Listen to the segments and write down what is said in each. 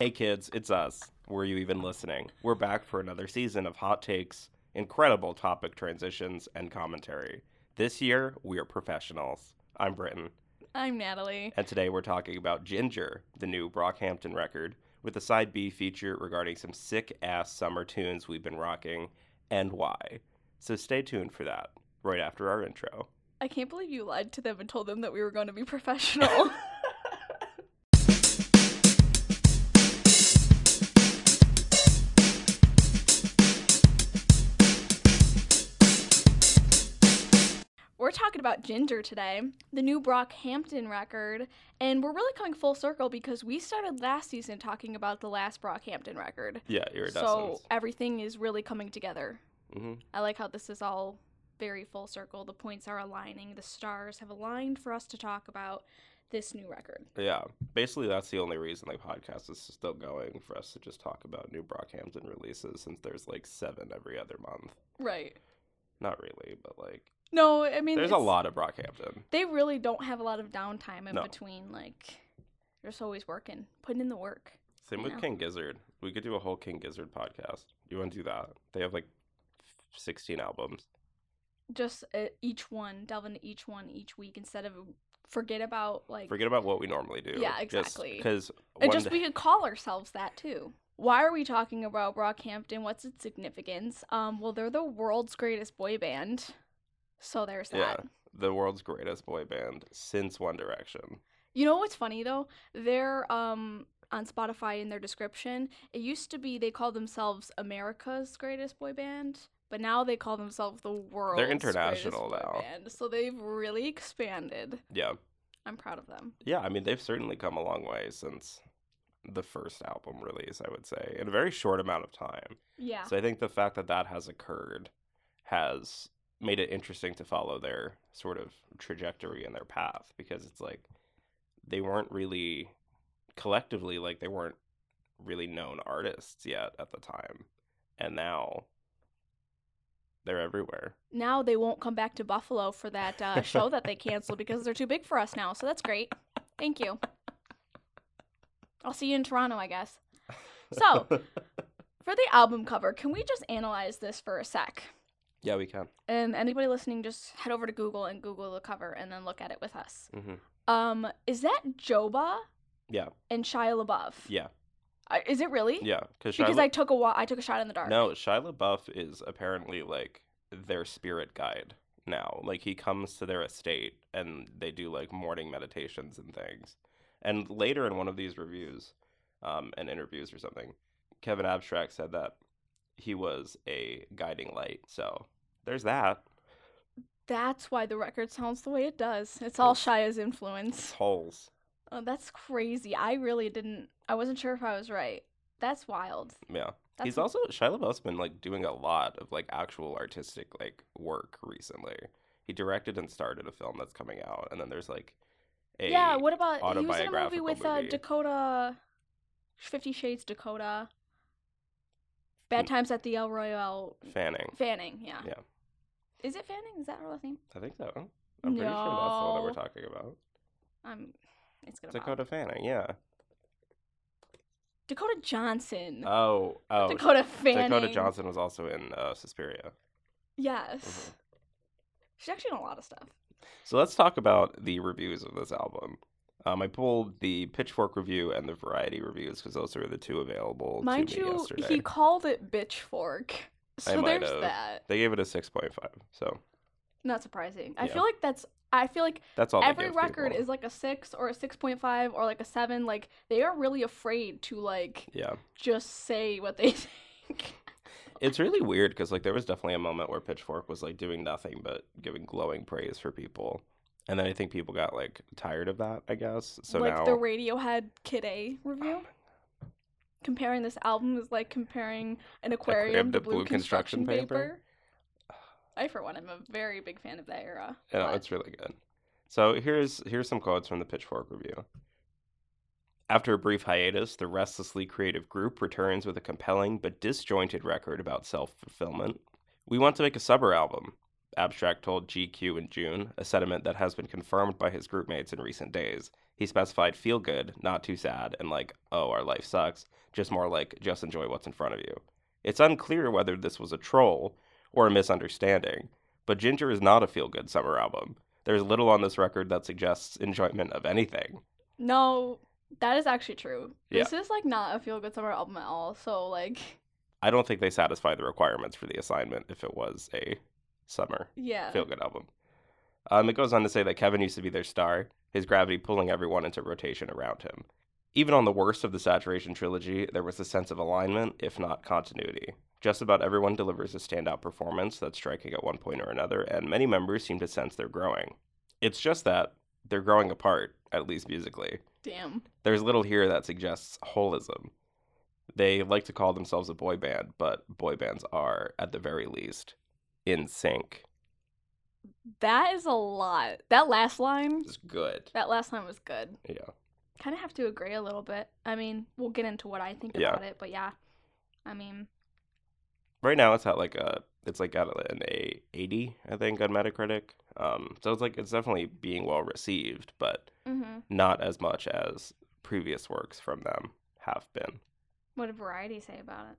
Hey kids, it's us. Were you even listening? We're back for another season of hot takes, incredible topic transitions, and commentary. This year, we are professionals. I'm Britton, I'm Natalie. and today we're talking about Ginger, the new Brockhampton record, with a side B feature regarding some sick ass summer tunes we've been rocking and why. So stay tuned for that right after our intro. I can't believe you lied to them and told them that we were going to be professional. talking about Ginger today, the new Brockhampton record, and we're really coming full circle because we started last season talking about the last Brockhampton record. Yeah, iridescence. So everything is really coming together. hmm I like how this is all very full circle. The points are aligning. The stars have aligned for us to talk about this new record. Yeah, basically that's the only reason the podcast is still going for us to just talk about new Brockhampton releases since there's like seven every other month. Right. Not really, but like No, I mean there's a lot of Brockhampton. They really don't have a lot of downtime in No. between. Like, they're just always working, putting in the work. Same with Yeah. King Gizzard. We could do a whole King Gizzard podcast. You want to do that? They have like 16 albums. Just uh, each one, delve into each one each week instead of forget about like. Forget about what we normally do. Yeah, exactly. Because and just we could call ourselves that too. Why are we talking about Brockhampton? What's its significance? Um, well, they're the world's greatest boy band, so there's that. yeah, the world's greatest boy band since One Direction. You know what's funny though? They're um on Spotify in their description. It used to be they called themselves America's greatest boy band, but now they call themselves the world's They're international now. Band. So they've really expanded. Yeah, I'm proud of them. yeah. I mean, they've certainly come a long way since the first album release. I would say in a very short amount of time. Yeah. So I think the fact that that has occurred has made it interesting to follow their sort of trajectory and their path because it's like they weren't really collectively like they weren't really known artists yet at the time. And now they're everywhere. now they won't come back to Buffalo for that uh, show that they canceled because they're too big for us now. So that's great. Thank you. I'll see you in Toronto, I guess. So, for the album cover, can we just analyze this for a sec? Yeah, we can. And anybody listening, just head over to Google and Google the cover and then look at it with us. hmm Um, is that Joba Yeah, and Shia LaBeouf? yeah, Uh, is it really? yeah. Because Because I took a wa- I took a shot in the dark. No, Shia LaBeouf is apparently like their spirit guide now. Like he comes to their estate and they do like morning meditations and things. And later in one of these reviews, um, and interviews or something, Kevin Abstract said that he was a guiding light. So there's that. That's why the record sounds the way it does. It's all Shia's influence. Holes. Oh, that's crazy. I really didn't. I wasn't sure if I was right. That's wild. Yeah. That's He's also Shia LaBeouf's been like doing a lot of like actual artistic like work recently. He directed and started a film that's coming out, and then there's like a yeah. What about he was in a movie with Uh, movie. Dakota, Fifty Shades Dakota. Bad. Times at the El Royale. Fanning. Fanning. Yeah. Yeah. Is it Fanning? Is that her last name? I think so. I'm pretty sure that's the one that we're No. talking about. Um, it's gonna Dakota. Dakota Fanning, yeah. Dakota Johnson. Oh, oh. Dakota Fanning. Dakota Johnson was also in uh, Suspiria. Yes. Mhm. She's actually in a lot of stuff. So let's talk about the reviews of this album. Um, I pulled the Pitchfork review and the Variety reviews because those are the two available Mind to me you, yesterday. he called it Bitchfork. So might there's have. that. They gave it a six point five, so Not surprising. I Yeah. feel like that's. I feel like that's all. they every give record people. is like a six or a six point five or like a seven. Like they are really afraid to like Yeah, just say what they think. it's really weird because like there was definitely a moment where Pitchfork was like doing nothing but giving glowing praise for people, and then I think people got like tired of that. I guess so like now the Radiohead Kid A review. Uh, Comparing this album is like comparing an aquarium, to blue, construction, paper. I, for one, am a very big fan of that era. Know, but- it's really good. So here's here's some quotes from the Pitchfork review. After a brief hiatus, the restlessly creative group returns with a compelling but disjointed record about self fulfillment. We want to make a summer album, Abstract told GQ in June, a sentiment that has been confirmed by his groupmates in recent days. He specified feel good, not too sad, and like, oh, our life sucks, just more like, just enjoy what's in front of you. It's unclear whether this was a troll or a misunderstanding, but Ginger is not a feel good summer album. There's little on this record that suggests enjoyment of anything. No, that is actually true. This is like not a feel good summer album at all. So like, I don't think they satisfy the requirements for the assignment if it was a summer yeah. feel good album. Um, it goes on to say that Kevin used to be their star, his gravity pulling everyone into rotation around him. Even on the worst of the Saturation trilogy, there was a sense of alignment, if not continuity. Just about everyone delivers a standout performance that's striking at one point or another, and many members seem to sense they're growing. It's just that they're growing apart, at least musically. Damn. There's little here that suggests holism. They like to call themselves a boy band, but boy bands are, at the very least, in sync. That is a lot. That last line. It's good. That last line was good. Yeah. Kind of have to agree a little bit. I mean, we'll get into what I think Yeah. about it, but yeah. I mean, Right now it's at like a it's like at an a 80, I think, on Metacritic. Um, so it's like it's definitely being well received, but hmm not as much as previous works from them have been. what did Variety say about it?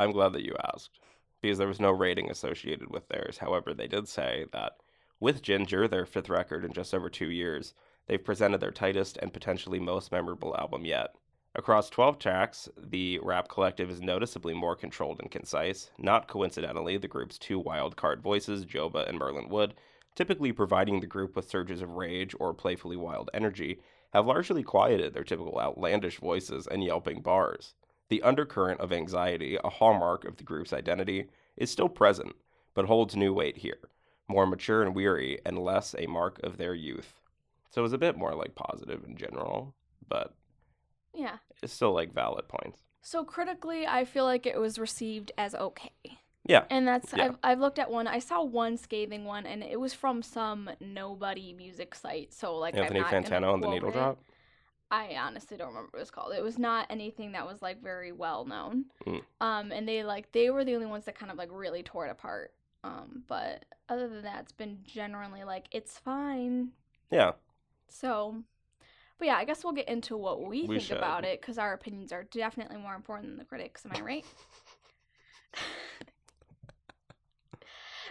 I'm glad that you asked because there was no rating associated with theirs. However, they did say that with Ginger, their fifth record in just over two years, they've presented their tightest and potentially most memorable album yet. Across 12 tracks, the rap collective is noticeably more controlled and concise. Not coincidentally, the group's two wild card voices, Joba and Merlyn Wood, typically providing the group with surges of rage or playfully wild energy, have largely quieted their typical outlandish voices and yelping bars. The undercurrent of anxiety, a hallmark of the group's identity, is still present, but holds new weight here, more mature and weary, and less a mark of their youth. So it's a bit more like positive in general, but Yeah. it's still like valid points. So critically, I feel like it was received as okay. Yeah. And that's Yeah. I've I've looked at one. I saw one scathing one, and it was from some nobody music site. So like Anthony Fantano and the Needle it. Drop. I honestly don't remember what it was called. It was not anything that was like very well known. Mm. Um, and they like they were the only ones that kind of like really tore it apart. Um, but other than that, it's been generally like it's fine. Yeah. So, but yeah, I guess we'll get into what we, We think about it because our opinions are definitely more important than the critics. Am I right?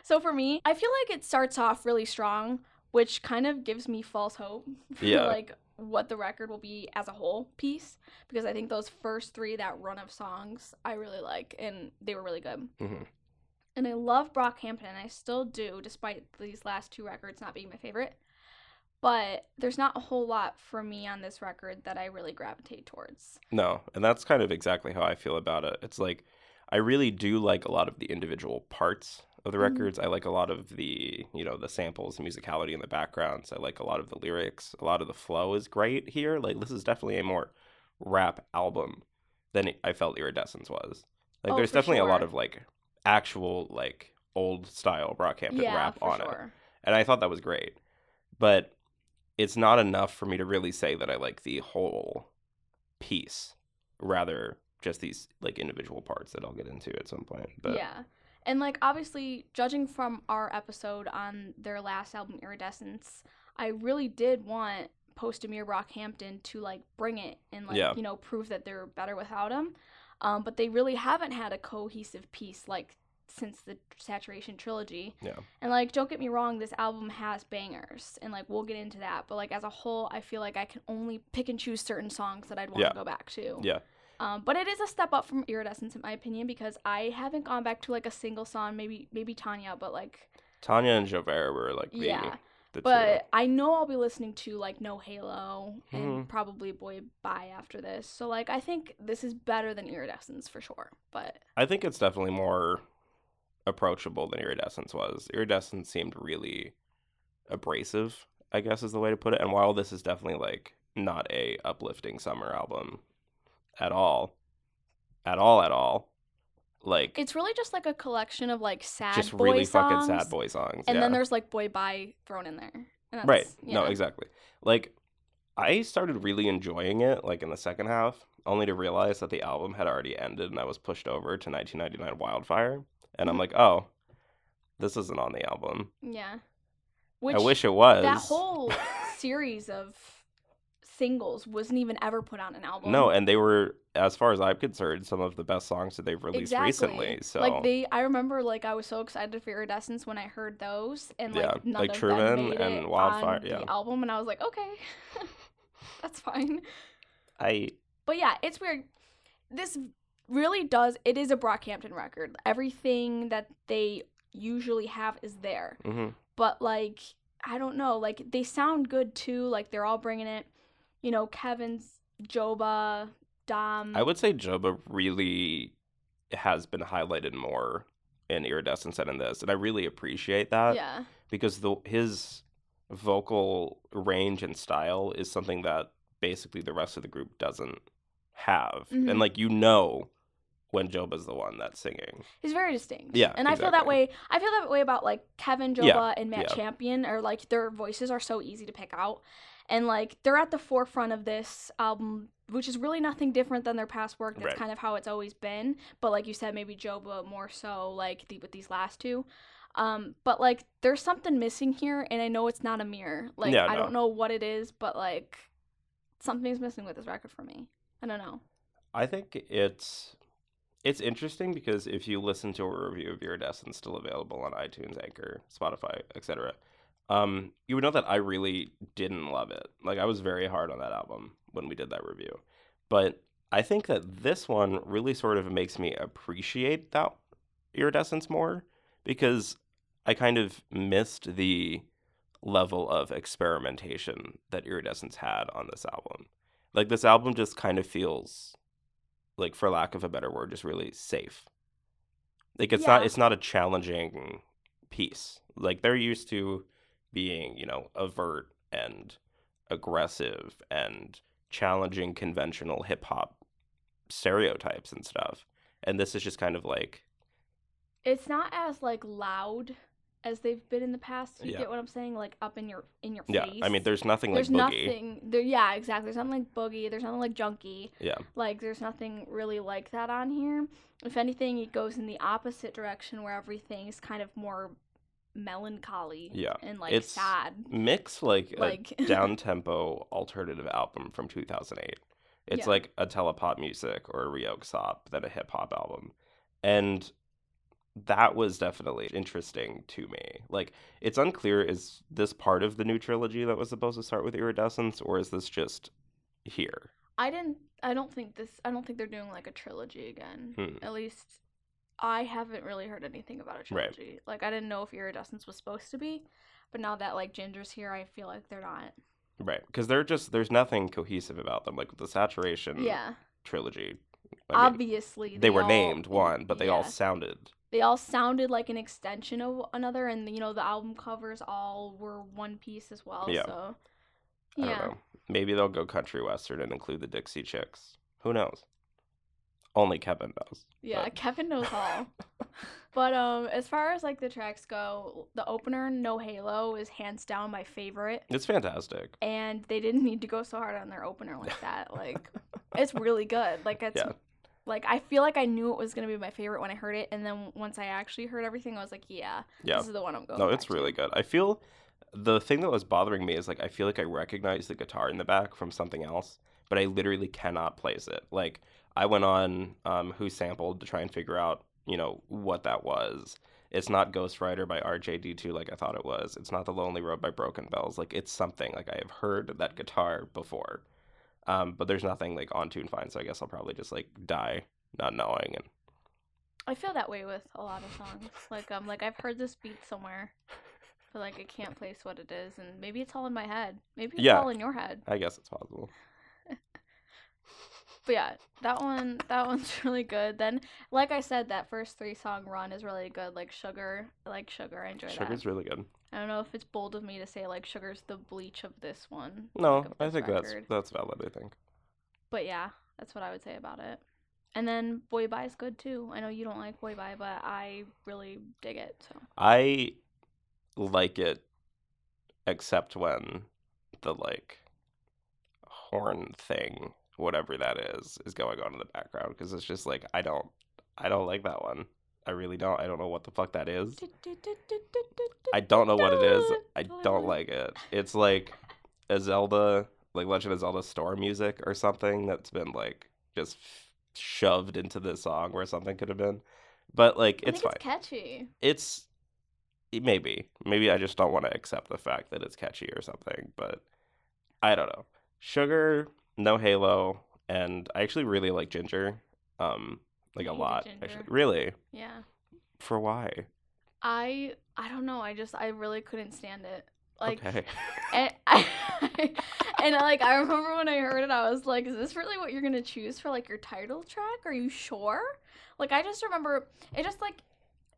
so for me, I feel like it starts off really strong, which kind of gives me false hope Yeah. like what the record will be as a whole piece because I think those first three that run of songs I really like and they were really good. hmm And I love Brockhampton, and I still do, despite these last two records not being my favorite. But there's not a whole lot for me on this record that I really gravitate towards. No, and that's kind of exactly how I feel about it. It's like I really do like a lot of the individual parts of the Mhm. records. I like a lot of the, you know, the samples, the musicality in the backgrounds. I like a lot of the lyrics. A lot of the flow is great here. Like this is definitely a more rap album than I felt Iridescence was. Like Oh, there's definitely a lot of like actual like old style Brockhampton yeah, rap on it. and I thought that was great. But it's not enough for me to really say that I like the whole piece, rather just these like individual parts that I'll get into at some point. But yeah. And like obviously, judging from our episode on their last album, Iridescence, I really did want post-Ameer Brockhampton to like bring it and like Yeah. you know prove that they're better without him. Um, but they really haven't had a cohesive piece like since the Saturation trilogy. Yeah. And like, don't get me wrong, this album has bangers, and like we'll get into that. But like as a whole, I feel like I can only pick and choose certain songs that I'd want to Yeah. go back to. yeah, Um, but it is a step up from Iridescence in my opinion because I haven't gone back to like a single song, maybe maybe Tonya, but like Tonya and J'ouvert were like the, yeah. the But I know I'll be listening to like No Halo and Mhm. probably Boy Bye after this. So like I think this is better than Iridescence for sure. But. I think it's definitely more approachable than Iridescence was. Iridescence seemed really abrasive, I guess is the way to put it. And while this is definitely like not a uplifting summer album at all, at all, at all, like it's really just like a collection of like sad just boy really songs. fucking sad boy songs. And yeah. then there's like Boy Bye thrown in there. Right. that's- No, exactly. Like I started really enjoying it like in the second half, only to realize that the album had already ended and I was pushed over to 1999 Wildfire, and I'm Mhm. like, oh, this isn't on the album. Yeah. Which I wish it was. that whole series of singles wasn't even ever put on an album. no, and they were, as far as I'm concerned, some of the best songs that they've released exactly. recently. So like they, I remember like I was so excited for Iridescence when I heard those, and like Yeah, none like of Truman them made and it Wildfire, on yeah. the album, and I was like, okay, that's fine. I But yeah, it's weird. This really does. It is a Brockhampton record. Everything that they usually have is there. mhm. But like, I don't know. Like they sound good too. Like they're all bringing it. You know, Kevin's Joba, Dom. I would say Joba really has been highlighted more in Iridescence than in this, and I really appreciate that yeah. because the his vocal range and style is something that basically the rest of the group doesn't have, Mhm. and like you know when Joba's the one that's singing. He's very distinct. Yeah, And I feel that way. I feel that way about like Kevin Joba Yeah, and Matt yeah. Champion or like their voices are so easy to pick out. And like they're at the forefront of this album, which is really nothing different than their past work. That's Right. kind of how it's always been. But like you said, maybe Joba more so like the, with these last two. Um, but like there's something missing here, and I know it's not Ameer. Like Yeah, I no. don't know what it is, but like something's missing with this record for me. I don't know. I think it's it's interesting because if you listen to a review of Iridescence still available on iTunes, Anchor, Spotify, etc., um, you would know that I really didn't love it. Like I was very hard on that album when we did that review, but I think that this one really sort of makes me appreciate that Iridescence more because I kind of missed the level of experimentation that Iridescence had on this album. Like this album just kind of feels like for lack of a better word just really safe. Like it's not it's not a challenging piece. Like they're used to being, you know, overt and aggressive and challenging conventional hip hop stereotypes and stuff. And this is just kind of like It's not as like loud as they've been in the past. You Yeah. get what I'm saying? Like up in your in your yeah, face. I mean there's nothing there's like boogie. nothing there. Yeah, exactly. There's nothing like boogie. There's nothing like junkie. Yeah. Like there's nothing really like that on here. If anything, it goes in the opposite direction where everything is kind of more melancholy. Yeah, and like it's- sad. Mix like, Like- a down tempo alternative album from 2008. It's Yeah. like a Telepopmusik or a Röyksopp than a hip hop album. And that was definitely interesting to me. Like, it's unclear is this part of the new trilogy that was supposed to start with Iridescence, or is this just here? I didn't. I don't think this. I don't think they're doing like a trilogy again. Hmm. At least, I haven't really heard anything about a Right. trilogy. Like I didn't know if Iridescence was supposed to be, but now that like Ginger's here, I feel like they're not. Right. Because they're just, there's nothing cohesive about them. Like the Saturation Yeah. trilogy, I mean, Obviously, they were all- named one, but they all sounded. They all sounded like an extension of another, and you know the album covers all were one piece as well. Yeah. So I yeah, don't know. Maybe they'll go country western and include the Dixie Chicks. Who knows? Only Kevin knows. yeah, but- Kevin knows all. but um, as far as like the tracks go, the opener "No Halo" is hands down my favorite. It's fantastic. and they didn't need to go so hard on their opener like that. Like, it's really good. Like, it's Yeah. Like I feel like I knew it was gonna be my favorite when I heard it, and then once I actually heard everything, I was like, yeah, Yeah. this is the one I'm going. No, it's to. really good. I feel the thing that was bothering me is like I feel like I recognize the guitar in the back from something else, but I literally cannot place it. Like I went on um, WhoSampled to try and figure out, you know, what that was. It's not Ghost Rider by RJD2 like I thought it was. It's not The Lonely Road by Broken Bells. Like it's something. Like I have heard that guitar before. Um, but there's nothing like on Tunefind, so I guess I'll probably just like die not knowing and I feel that way with a lot of songs. like, um, like I've heard this beat somewhere, but like I can't place what it is, and maybe it's all in my head. Maybe it's Yeah. all in your head. I guess it's possible. But yeah, that one that one's really good. Then, like I said, that first three song run is really good. Like Sugar, I like Sugar, I enjoy that. Sugar's really good. I don't know if it's bold of me to say like Sugar's the bleach of this one. No, like, I think that's that's valid, I think. But yeah, that's what I would say about it. And then Boy Bye is good too. I know you don't like Boy Bye, but I really dig it. So I like it except when the like horn thing, whatever that is, is going on in the background because it's just like I don't I don't like that one. I really don't. I don't know what the fuck that is. I don't know what it is. I don't like it. It's like a Zelda, like Legend of Zelda store music or something that's been like just shoved into this song where something could have been. But like it's fine. It's catchy. It's it- maybe maybe I just don't want to accept the fact that it's catchy or something, but I don't know. Sugar, no Halo, and I actually really like Ginger. Um like a lot Ginger. actually. Really? Yeah. For why? I I don't know. I just I really couldn't stand it. Like okay. and I, and like I remember when I heard it, I was like, "Is this really what you're gonna choose for like your title track? Are you sure?" Like I just remember it just like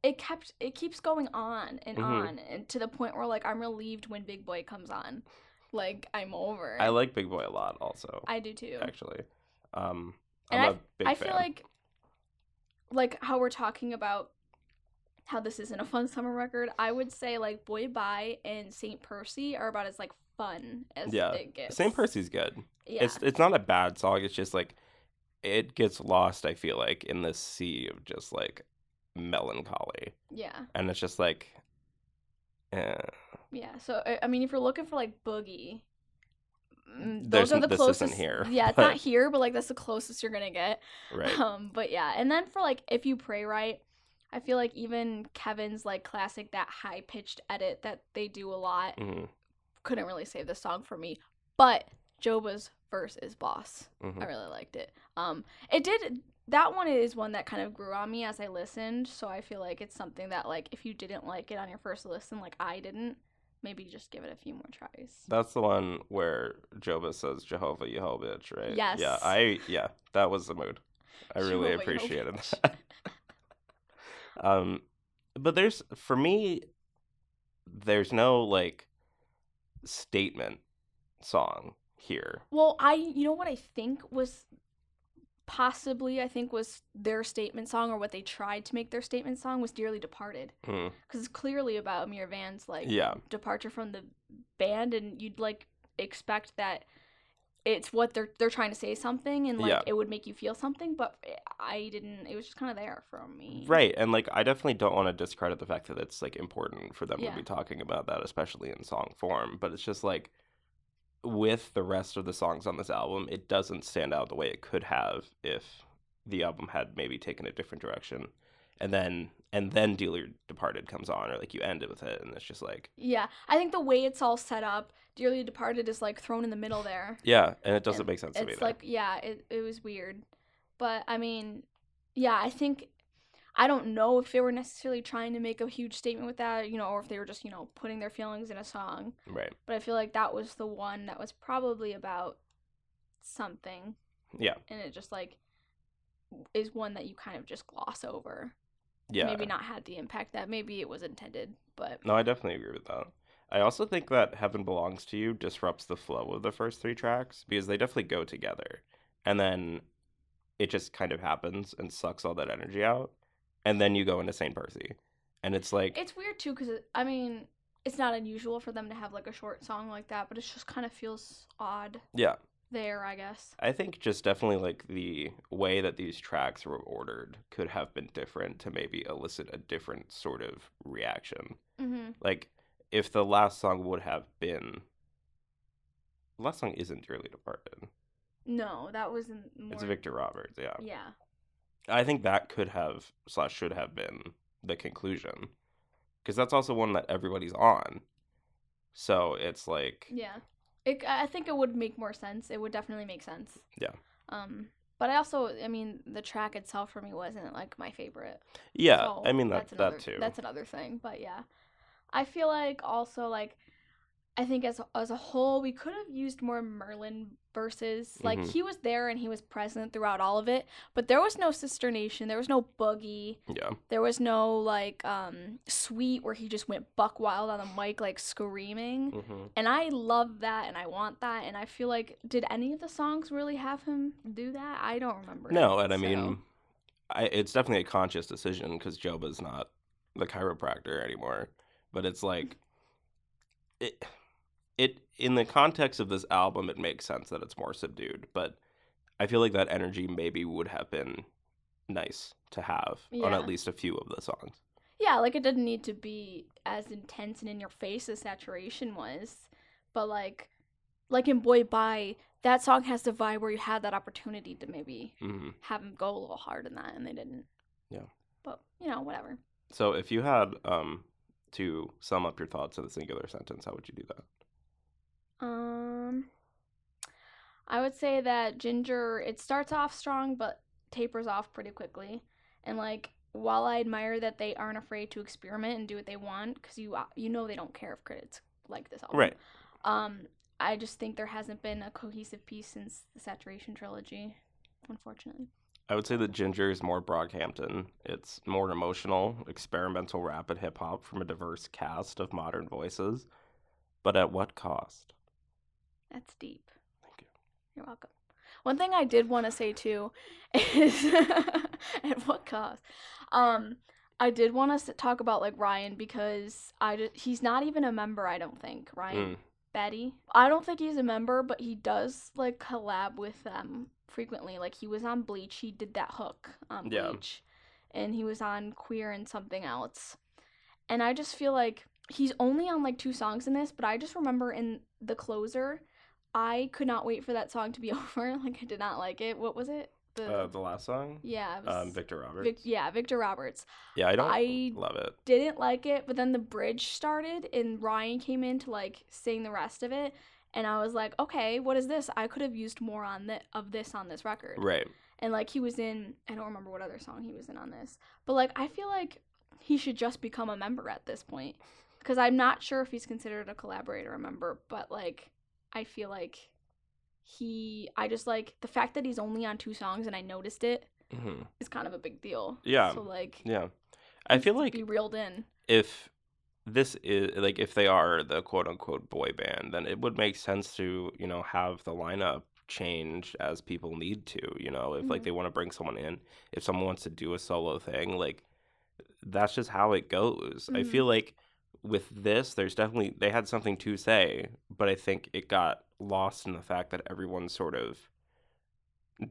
it kept it keeps going on and Mhm. on and to the point where like I'm relieved when Big Boy comes on. Like I'm over. I like Big Boy a lot also. I do too. actually. Um And I'm a big I fan. feel like like how we're talking about how this isn't a fun summer record. I would say like Boy Bye and Saint Percy are about as like fun as Yeah. it gets. Saint Percy's good. Yeah. It's it's not a bad song. It's just like it gets lost. I feel like in this sea of just like melancholy, yeah. and it's just like, eh. Yeah. So I, I mean, if you're looking for like boogie, mm, There's those are the closest. here, Yeah, it's but- not here, but like that's the closest you're gonna get. right. Um, but yeah, and then for like if you pray right, I feel like even Kevin's like classic that high pitched edit that they do a lot hmm couldn't really save the song for me. But Joba's verse is boss. hmm I really liked it. Um, it did. That one is one that kind of grew on me as I listened. So I feel like it's something that like if you didn't like it on your first listen, like I didn't, maybe just give it a few more tries. That's the one where Joba says Jehovah hoe bitch, right? Yeah, I yeah, that was the mood. I really Jehovah, you appreciated that. um, but there's for me, there's no like statement song here. Well, I you know what I think was possibly I think was their statement song or what they tried to make their statement song was Dearly Departed Hmm. because it's clearly about Ameer Vann's like Yeah, departure from the band and you'd like expect that it's what they're they're trying to say something and like Yeah. it would make you feel something but I didn't it was just kind of there for me. right. And like, I definitely don't want to discredit the fact that it's like important for them Yeah. to be talking about that, especially in song form. But it's just like with the rest of the songs on this album, it doesn't stand out the way it could have if the album had maybe taken a different direction. And then and then Dearly Departed comes on, or like you end it with it, and it's just like Yeah, I think the way it's all set up, Dearly Departed is like thrown in the middle there. yeah, and it doesn't And make sense to me. It's like yeah, it it was weird. But I mean, yeah, I think I don't know if they were necessarily trying to make a huge statement with that, you know, or if they were just, you know, putting their feelings in a song. right, But I feel like that was the one that was probably about something yeah, and it just like is one that you kind of just gloss over. yeah. Maybe not had the impact that maybe it was intended, but No, I definitely agree with that. I also think that Heaven Belongs to You disrupts the flow of the first three tracks because they definitely go together. And then it just kind of happens and sucks all that energy out. And then you go into St. Percy. And it's like, it's weird too cuz I mean, it's not unusual for them to have like a short song like that, but it just kind of feels odd yeah, there, I guess. I think just definitely like the way that these tracks were ordered could have been different to maybe elicit a different sort of reaction. Mhm. Like, if the last song would have been. The last song isn't Dearly Departed. No, that wasn't more It's Victor Roberts, yeah. Yeah. I think that could have slash should have been the conclusion, because that's also one that everybody's on. So it's like, Yeah. It, I think it would make more sense. It would definitely make sense. Yeah. Um, but I also, I mean, the track itself for me wasn't like my favorite. yeah, So I mean that that's another, that too. That's another thing. But yeah, I feel like also like, I think as as a whole, we could have used more Merlyn verses. Like Mhm. he was there and he was present throughout all of it, but there was no Sister Nation. There was no Boogie. yeah, There was no like um sweet where he just went buck wild on the mic like screaming. hmm And I love that and I want that and I feel like did any of the songs really have him do that? I don't remember. no, and I so- mean, I it's definitely a conscious decision because Joba's not the chiropractor anymore. But it's like, it, it in the context of this album, it makes sense that it's more subdued. But I feel like that energy maybe would have been nice to have on at least a few of the songs. Yeah, like it didn't need to be as intense and in your face as saturation was, but like like in Boy Bye, that song has the vibe where you had that opportunity to maybe hmm have them go a little hard in that and they didn't. Yeah. But, you know, whatever. So if you had um to sum up your thoughts in a singular sentence, how would you do that? Um I would say that Ginger it starts off strong but tapers off pretty quickly. And like while I admire that they aren't afraid to experiment and do what they want cuz you you know they don't care if critics like this album. Right. Um I just think there hasn't been a cohesive piece since the Saturation trilogy, unfortunately. I would say that Ginger is more Brockhampton. It's more emotional, experimental rap and hip hop from a diverse cast of modern voices. But at what cost? That's deep. Thank you. You're welcome. One thing I did want to say too is at what cost? Um, I did want us to talk about like Ryan because I ju- he's not even a member. I don't think Ryan Mm. Betty. I don't think he's a member, but he does like collab with them frequently. Like he was on Bleach. He did that hook on Yeah. Bleach, and he was on Queer and something else. And I just feel like he's only on like two songs in this, but I just remember in the closer, I could not wait for that song to be over. Like I did not like it. What was it? The Uh, the last song? yeah, was Um, Victor Roberts. Vic- yeah, Victor Roberts. yeah, I don't I- love it. Didn't like it, but then the bridge started and Ryan came in to like sing the rest of it, and I was like, okay, what is this? I could have used more on the of this on this record. Right. And like he was in, I don't remember what other song he was in on this, but like I feel like he should just become a member at this point because I'm not sure if he's considered a collaborator or a member, but like I feel like he, I just like the fact that he's only on two songs and I noticed it hmm is kind of a big deal. Yeah. So like, Yeah. I feel like be reeled in. if this is like if they are the quote unquote boy band, then it would make sense to, you know, have the lineup change as people need to, you know, if like Mhm. they want to bring someone in, if someone wants to do a solo thing, like that's just how it goes. I Mhm. feel like with this there's definitely they had something to say, but I think it got lost in the fact that everyone's sort of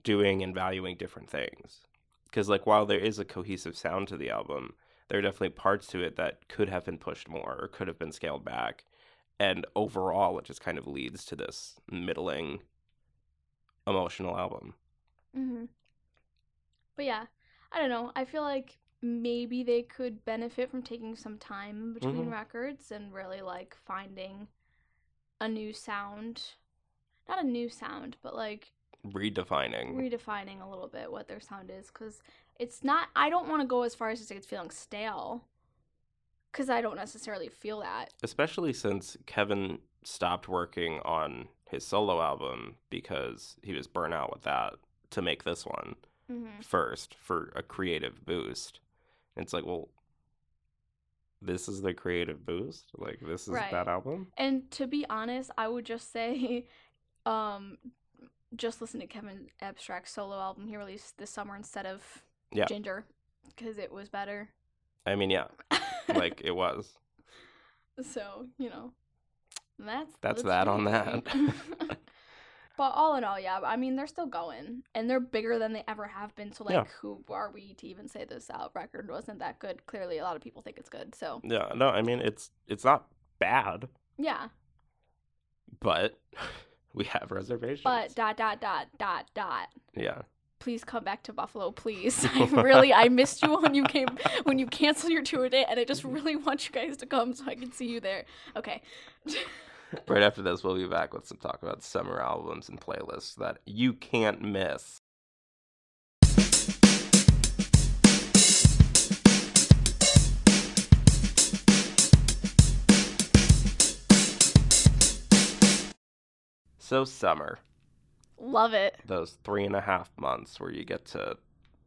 doing and valuing different things. Cuz like while there is a cohesive sound to the album, there are definitely parts to it that could have been pushed more or could have been scaled back. And overall, it just kind of leads to this middling emotional album. hmm But yeah, I don't know. I feel like maybe they could benefit from taking some time between Mhm. records and really like finding a new sound. Not a new sound, but like Redefining. redefining a little bit what their sound is because it's not. I don't want to go as far as to say it's feeling stale because I don't necessarily feel that. Especially since Kevin stopped working on his solo album because he was burnt out with that to make this one hmm first for a creative boost. It's like, well, this is the creative boost? Like, this is Right. that album? And to be honest, I would just say, um, just listen to Kevin Abstract's solo album he released this summer instead of Yeah. Ginger, because it was better. I mean, yeah, like it was. so you know, that's That's that on that. but all in all, yeah, I mean they're still going, and they're bigger than they ever have been. So like, Yeah. who are we to even say this out record wasn't that good? Clearly, a lot of people think it's good. So Yeah, no, I mean it's it's not bad, yeah, but we have reservations. but dot dot dot dot dot. yeah, please come back to Buffalo, please. I really I missed you when you came when you canceled your tour date and I just really want you guys to come so I can see you there. Okay. Right after this, we'll be back with some talk about summer albums and playlists that you can't miss. So summer, Love it. those three and a half months where you get to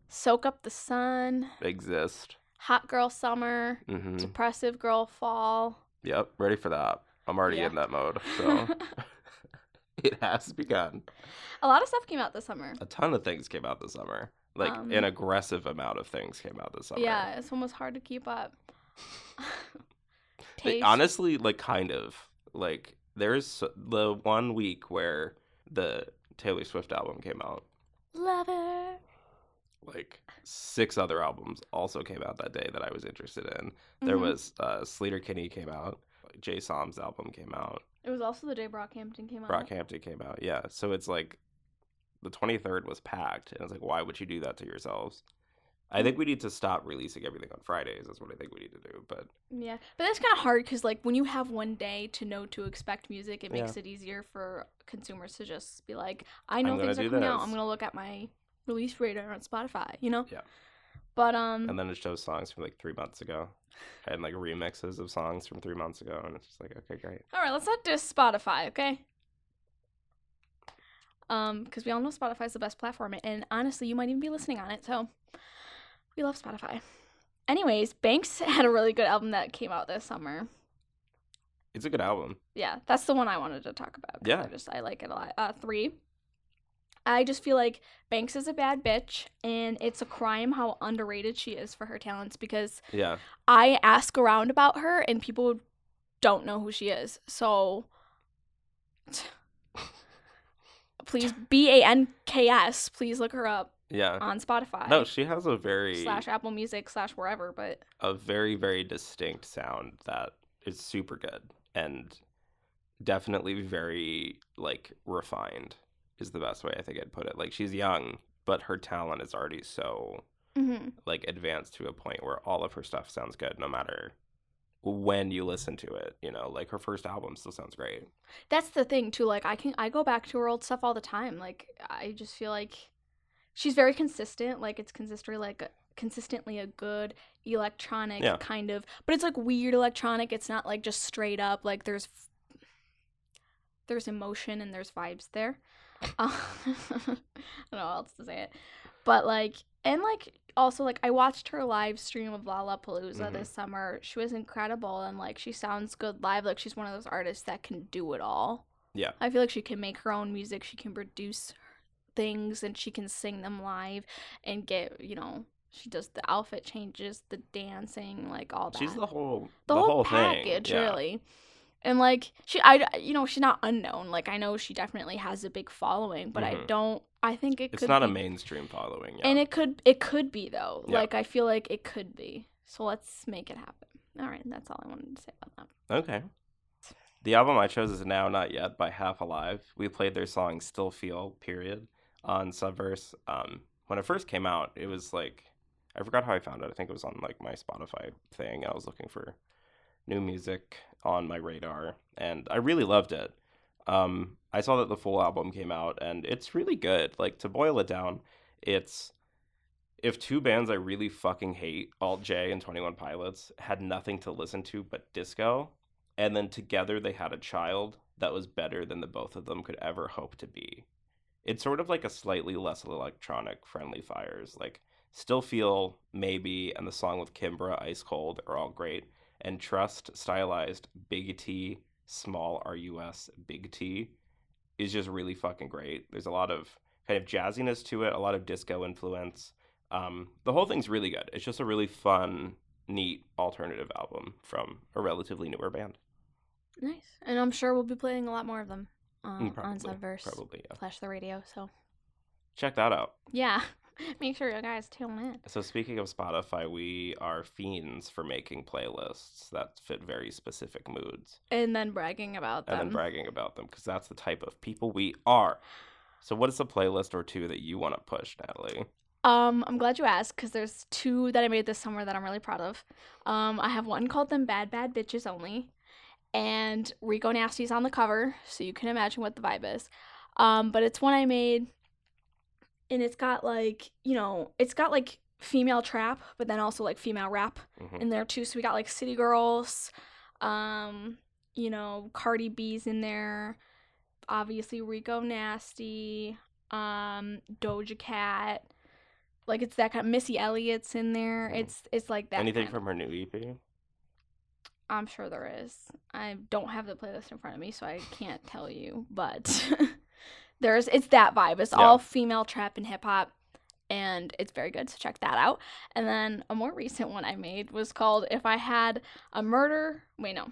Soak up the sun, exist. hot girl summer, hmm depressive girl fall. Yep, ready for that. I'm already Yeah. in that mode, so it has begun. A lot of stuff came out this summer. A ton of things came out this summer. Like Um, an aggressive amount of things came out this summer. Yeah, it's almost hard to keep up. They- honestly, like kind of like there's the one week where the Taylor Swift album came out, Lover. like six other albums also came out that day that I was interested in. There Mhm. was uh, Sleater Kinney came out, Jay Som's album came out, It was also the day Brockhampton came out. Brockhampton came out. Yeah, so it's like the 23rd was packed, and it's like, why would you do that to yourselves? I mm. think we need to stop releasing everything on Fridays. That's what I think we need to do. But Yeah, but that's kind of hard because like when you have one day to know to expect music, it makes Yeah. it easier for consumers to just be like, I know things are coming out. I'm gonna look at my release radar on Spotify. You know. Yeah. But um, and then it shows songs from like three months ago, and like remixes of songs from three months ago, and it's just like, okay, great. all right, let's not diss Spotify, okay? Um, because we all know Spotify's the best platform, and honestly, you might even be listening on it. So, we love Spotify. Anyways, Banks had a really good album that came out this summer. It's a good album. yeah, that's the one I wanted to talk about. Yeah. I just I like it a lot. Uh, three. I just feel like Banks is a bad bitch, and it's a crime how underrated she is for her talents. Because Yeah, I ask around about her, and people don't know who she is. So, please B A N K S. Please look her up yeah. on Spotify. No, she has a very slash Apple Music slash wherever. But a very very distinct sound that is super good and definitely very like refined is the best way I think I'd put it. Like she's young, but her talent is already so mhm. like advanced to a point where all of her stuff sounds good no matter when you listen to it, you know, like her first album still sounds great. that's the thing too like i can i go back to her old stuff all the time like i just feel like she's very consistent like it's consistently like a, consistently a good electronic Yeah. kind of but it's like weird electronic it's not like just straight up like there's there's emotion and there's vibes there uh, i don't know how else to say it but like and like also like i watched her live stream of lollapalooza Mhm. this summer she was incredible and like she sounds good live like she's one of those artists that can do it all Yeah. i feel like she can make her own music she can produce things and she can sing them live and get you know she does the outfit changes the dancing like all that She's the whole the, whole, thing. package Yeah. really and like she i you know she's not unknown like i know she definitely has a big following but i Mhm. don't i think it could It's not a mainstream following. Yeah. and it could it could be though Yeah. like i feel like it could be so let's make it happen all right that's all i wanted to say about that Okay. The album I chose is Now Not Yet by Half Alive. We played their song Still Feel, period, on Subverse. Um, when it first came out, it was like, I forgot how I found it. I think it was on like my Spotify thing. I was looking for new music on my radar, and I really loved it. Um, I saw that the full album came out, and it's really good. Like, to boil it down, it's if two bands I really fucking hate, Alt J and 21 Pilots, had nothing to listen to but disco, and then together they had a child that was better than the both of them could ever hope to be. It's sort of like a slightly less electronic friendly fires. Like Still Feel, Maybe, and the song with Kimbra, Ice Cold are all great. And Trust, stylized Big T, small RUS, Big T, is just really fucking great. There's a lot of kind of jazziness to it, a lot of disco influence. Um, the whole thing's really good. It's just a really fun, neat alternative album from a relatively newer band. nice and i'm sure we'll be playing a lot more of them um, on Probably, subverse probably, yeah. slash the radio so Check that out. yeah make sure you guys tune in So speaking of Spotify, we are fiends for making playlists that fit very specific moods and then bragging about them and then bragging about them because that's the type of people we are. So what is a playlist or two that you want to push, Natalie? Um, I'm glad you asked because there's two that I made this summer that I'm really proud of. Um, I have one called "Them Bad Bad Bitches Only," and Rico Nasty's on the cover, so you can imagine what the vibe is. Um, but it's one I made, and it's got like you know, it's got like female trap, but then also like female rap Mhm. in there too. So we got like City Girls, um, you know, Cardi B's in there, obviously Rico Nasty, um, Doja Cat. Like it's that kind of Missy Elliott's in there. Mhm. It's it's like that. Anything kind. from her new EP? I'm sure there is. I don't have the playlist in front of me, so I can't tell you. But there's it's that vibe. It's Yeah. all female trap and hip hop, and it's very good. So check that out. And then a more recent one I made was called "If I Had a Murder." Wait, no,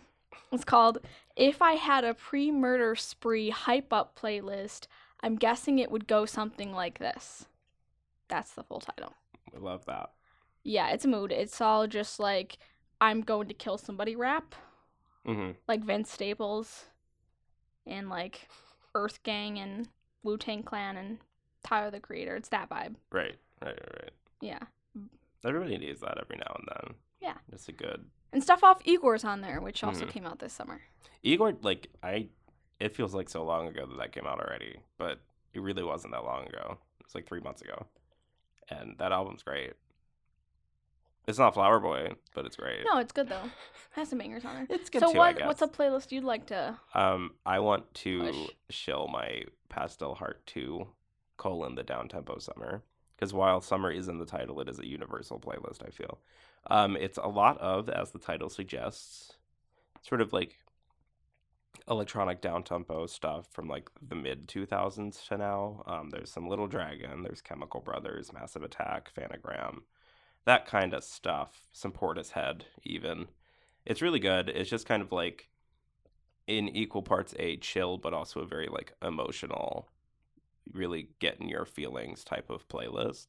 it's called "If I Had a Pre-Murder Spree Hype Up Playlist." I'm guessing it would go something like this. That's the full title. I love that. Yeah, it's a mood. It's all just like I'm going to kill somebody rap, hmm like Vince Staples, and like Earth Gang and Wu Tang Clan and Tyler the Creator. It's that vibe. Right, right, right, right. Yeah, Everybody needs that every now and then. Yeah. It's a good and stuff off Igor's on there, which also Mhm. came out this summer. Igor. Like I, it feels like so long ago that that came out already, but it really wasn't that long ago. It's like three months ago, and that album's great. It's not Flower Boy, but it's great. No, it's good though. It Has some bangers on it. It's good So too. I what? guess. What's a playlist you'd like to? Um, I want to Push. shill my Pastel Heart 2 colon the down tempo summer because while summer is in the title, it is a universal playlist. I feel, um, it's a lot of as the title suggests, sort of like electronic down tempo stuff from like the mid 2000s to now. Um, there's some Little Dragon, there's Chemical Brothers, Massive Attack, Phantogram, that kind of stuff. Some Portishead even. It's really good. It's just kind of like in equal parts a chill but also a very like emotional really get in your feelings type of playlist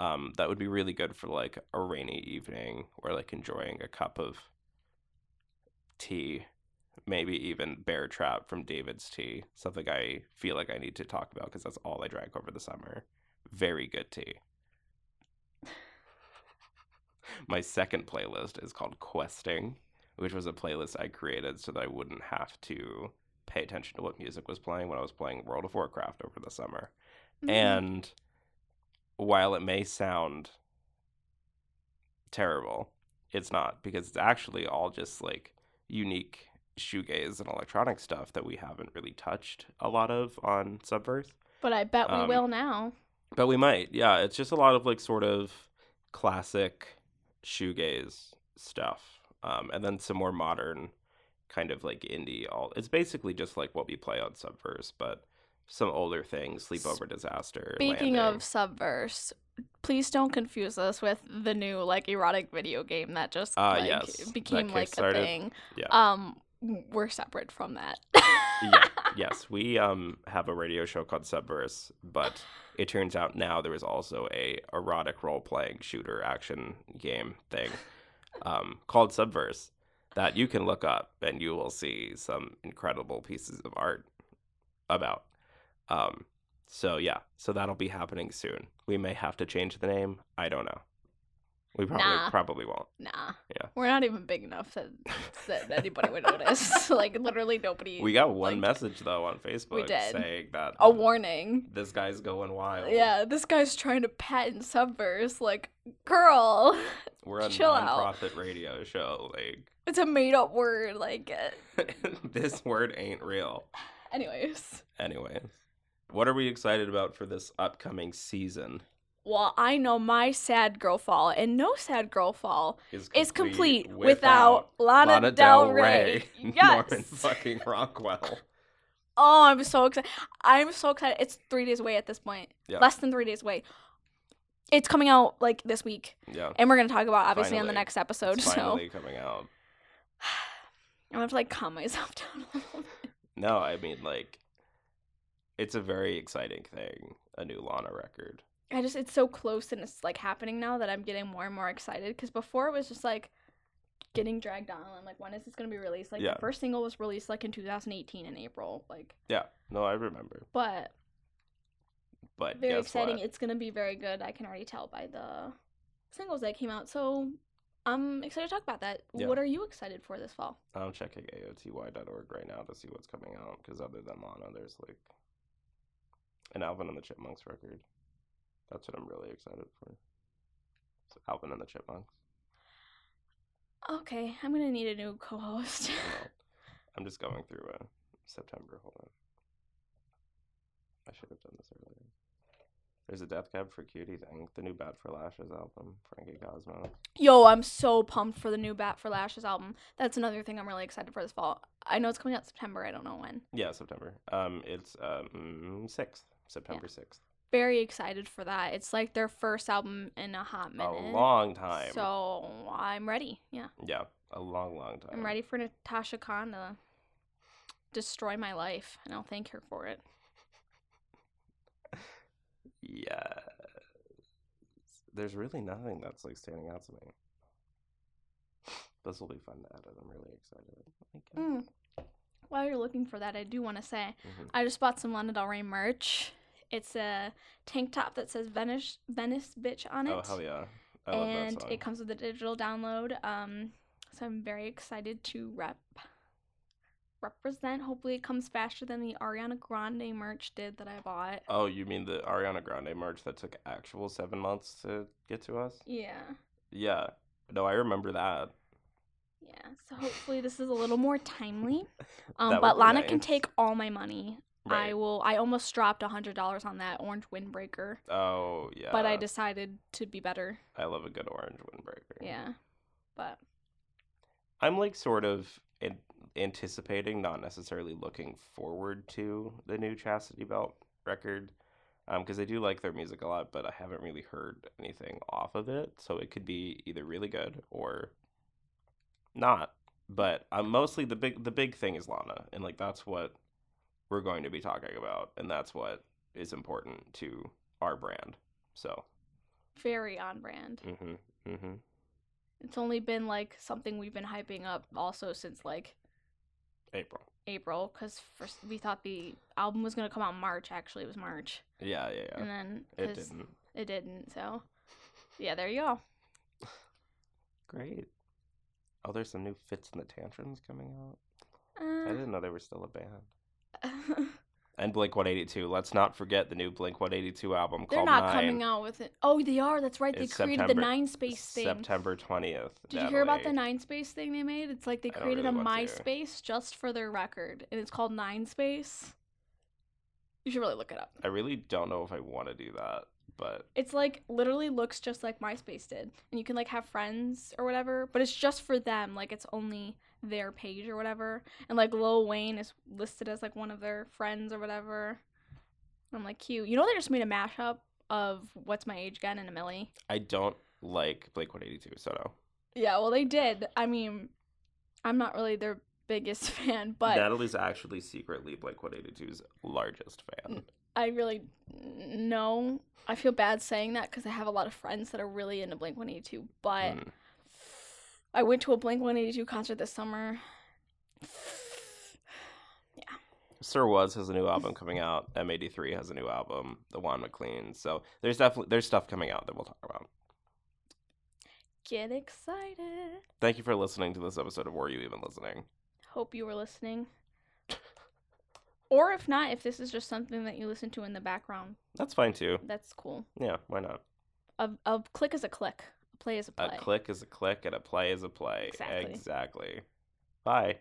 um that would be really good for like a rainy evening or like enjoying a cup of tea maybe even bear trap from david's tea something i feel like i need to talk about because that's all i drank over the summer very good tea my second playlist is called questing which was a playlist I created so that I wouldn't have to pay attention to what music was playing when I was playing World of Warcraft over the summer. Mhm. And while it may sound terrible, it's not because it's actually all just like unique shoegaze and electronic stuff that we haven't really touched a lot of on Subverse. but I bet we um, will now. But we might. Yeah, it's just a lot of like sort of classic shoegaze stuff. Um, and then some more modern kind of like indie all it's basically just like what we play on Subverse, but some older things, Sleepover Disaster. Speaking Landing. of Subverse, please don't confuse us with the new like erotic video game that just Ah, like, yes, that became like a thing. Yeah. Um, we're separate from that. yeah, yes, we um have a radio show called Subverse, but it turns out now there is also a erotic role playing shooter action game thing um, called Subverse that you can look up and you will see some incredible pieces of art about. Um, so yeah, so that'll be happening soon. We may have to change the name. I don't know. We probably Nah. probably won't. Nah. Yeah. We're not even big enough that, that anybody would notice. like literally nobody. We got one like, message though on Facebook did. saying that A warning. this guy's going wild. Yeah, this guy's trying to patent Subverse. Like, girl, We're a Chill out. non-profit radio show. Like it's a made up word. Like, uh, this word ain't real. anyways. Anyways, what are we excited about for this upcoming season? Well, I know my sad girl fall, and no sad girl fall Is is complete without, Lana, Lana Del Rey. Norman Yes. fucking Rockwell. Oh, I'm so excited. I'm so excited. It's three days away at this point. Yeah. Less than three days away. It's coming out like this week, Yeah, and we're gonna talk about obviously on the next episode. it's So finally coming out. I'm gonna have to like calm myself down a little bit. No, I mean like, it's a very exciting thing. A new Lana record. I just it's so close and it's like happening now that I'm getting more and more excited. Because before it was just like getting dragged on. I'm like, when is this gonna be released? Like Yeah. the first single was released like in 2018 in April. Like, Yeah, no, I remember. but But very exciting. what? It's gonna be very good. I can already tell by the singles that came out. So I'm excited to talk about that. Yeah. What are you excited for this fall? I'm checking AOTY.org right now to see what's coming out because other than Lana, there's like an Alvin and the Chipmunks record. That's what I'm really excited for. It's Alvin and the Chipmunks. Okay, I'm gonna need a new co-host. Well, I'm just going through uh, September. Hold on. I should have done this earlier. There's a Death Cab for Cutie thing. The new Bat for Lashes album, Frankie Cosmos. Yo, I'm so pumped for the new Bat for Lashes album. That's another thing I'm really excited for this fall. I know it's coming out September. I don't know when. Yeah, September. Um, it's um sixth, September sixth. Very excited for that. It's like their first album in a hot minute. A long time. So I'm ready. Yeah, Yeah, a long, long time. I'm ready for Natasha Khan to destroy my life, and I'll thank her for it. Yeah. there's really nothing that's like standing out to me. This will be fun to edit. I'm really excited. Mm. While you're looking for that, I do want to say mhm. I just bought some Lana Del Rey merch. It's a tank top that says Venice Venice bitch on it. Oh hell yeah! I love and it comes with a digital download. Um, so I'm very excited to rep represent. Hopefully, it comes faster than the Ariana Grande merch did that I bought. Oh, you mean the Ariana Grande merch that took actual seven months to get to us? Yeah, Yeah. No, I remember that. yeah. So hopefully, this is a little more timely. Um, but Lana can take all my money. I will. I almost dropped a hundred dollars on that orange windbreaker, Oh yeah. but I decided to be better. I love a good orange windbreaker. Yeah, but I'm like sort of an- anticipating, not necessarily looking forward to the new Chastity Belt record, um, because I do like their music a lot, but I haven't really heard anything off of it, so it could be either really good or not. But I'm mostly the big the big thing is Lana, and like that's what we're going to be talking about, and that's what is important to our brand. So, very on brand. hmm hmm It's only been like something we've been hyping up also since like April. April because first we thought the album was gonna come out in March. Actually, it was March, Yeah, yeah, yeah. and then it didn't. it didn't. So yeah, there you go. Great. Oh, there's some new Fitz and the Tantrums coming out. I Uh, didn't know they were still a band. And Blink 182. Let's not forget the new Blink 182 album called. they're not Nine. coming out with it. Oh, they are. That's right. They It's created September- the Nine Space thing. September 20th. Did you hear about the Nine Space thing they made? It's like they I created really a. MySpace just for their record, and it's called Nine Space. You should really look it up. I really don't know if I want to do that, but It's like literally looks just like MySpace did, and you can like have friends or whatever, but it's just for them. Like it's only their page or whatever, and like Lil Wayne is listed as like one of their friends or whatever. I'm like cute. You know they just made a mashup of What's My Age Again and a Milli. I don't like Blink 182, so no. Yeah, well they did. I mean, I'm not really their biggest fan, but Natalie's actually secretly Blink 182's largest fan. I really no. I feel bad saying that because I have a lot of friends that are really into Blink 182, but. Mm. I went to a Blink 182 concert this summer. Yeah. Sir Was has a new album coming out. M83 has a new album. The Juan MacLean. So there's definitely there's stuff coming out that we'll talk about. Get excited. Thank you for listening to this episode of Were You Even Listening? Hope you were listening. or if not, if this is just something that you listen to in the background, That's fine too. that's cool. Yeah, why not? A, a click is a click. A play is a play. A click is a click and a play is a play. Exactly. Exactly. Bye.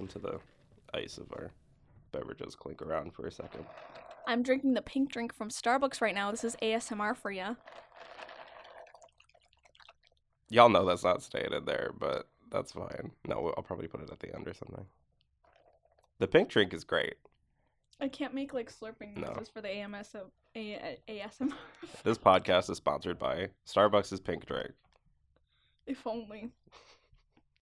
Listen to the ice of our beverages clink around for a second. I'm drinking the pink drink from Starbucks right now. This is ASMR for you. Y'all know that's not stated there, but that's fine. No, I'll probably put it at the end or something. The pink drink is great. I can't make like slurping No. noises for the AMS of A- A- ASMR. This podcast is sponsored by Starbucks' pink drink. if only.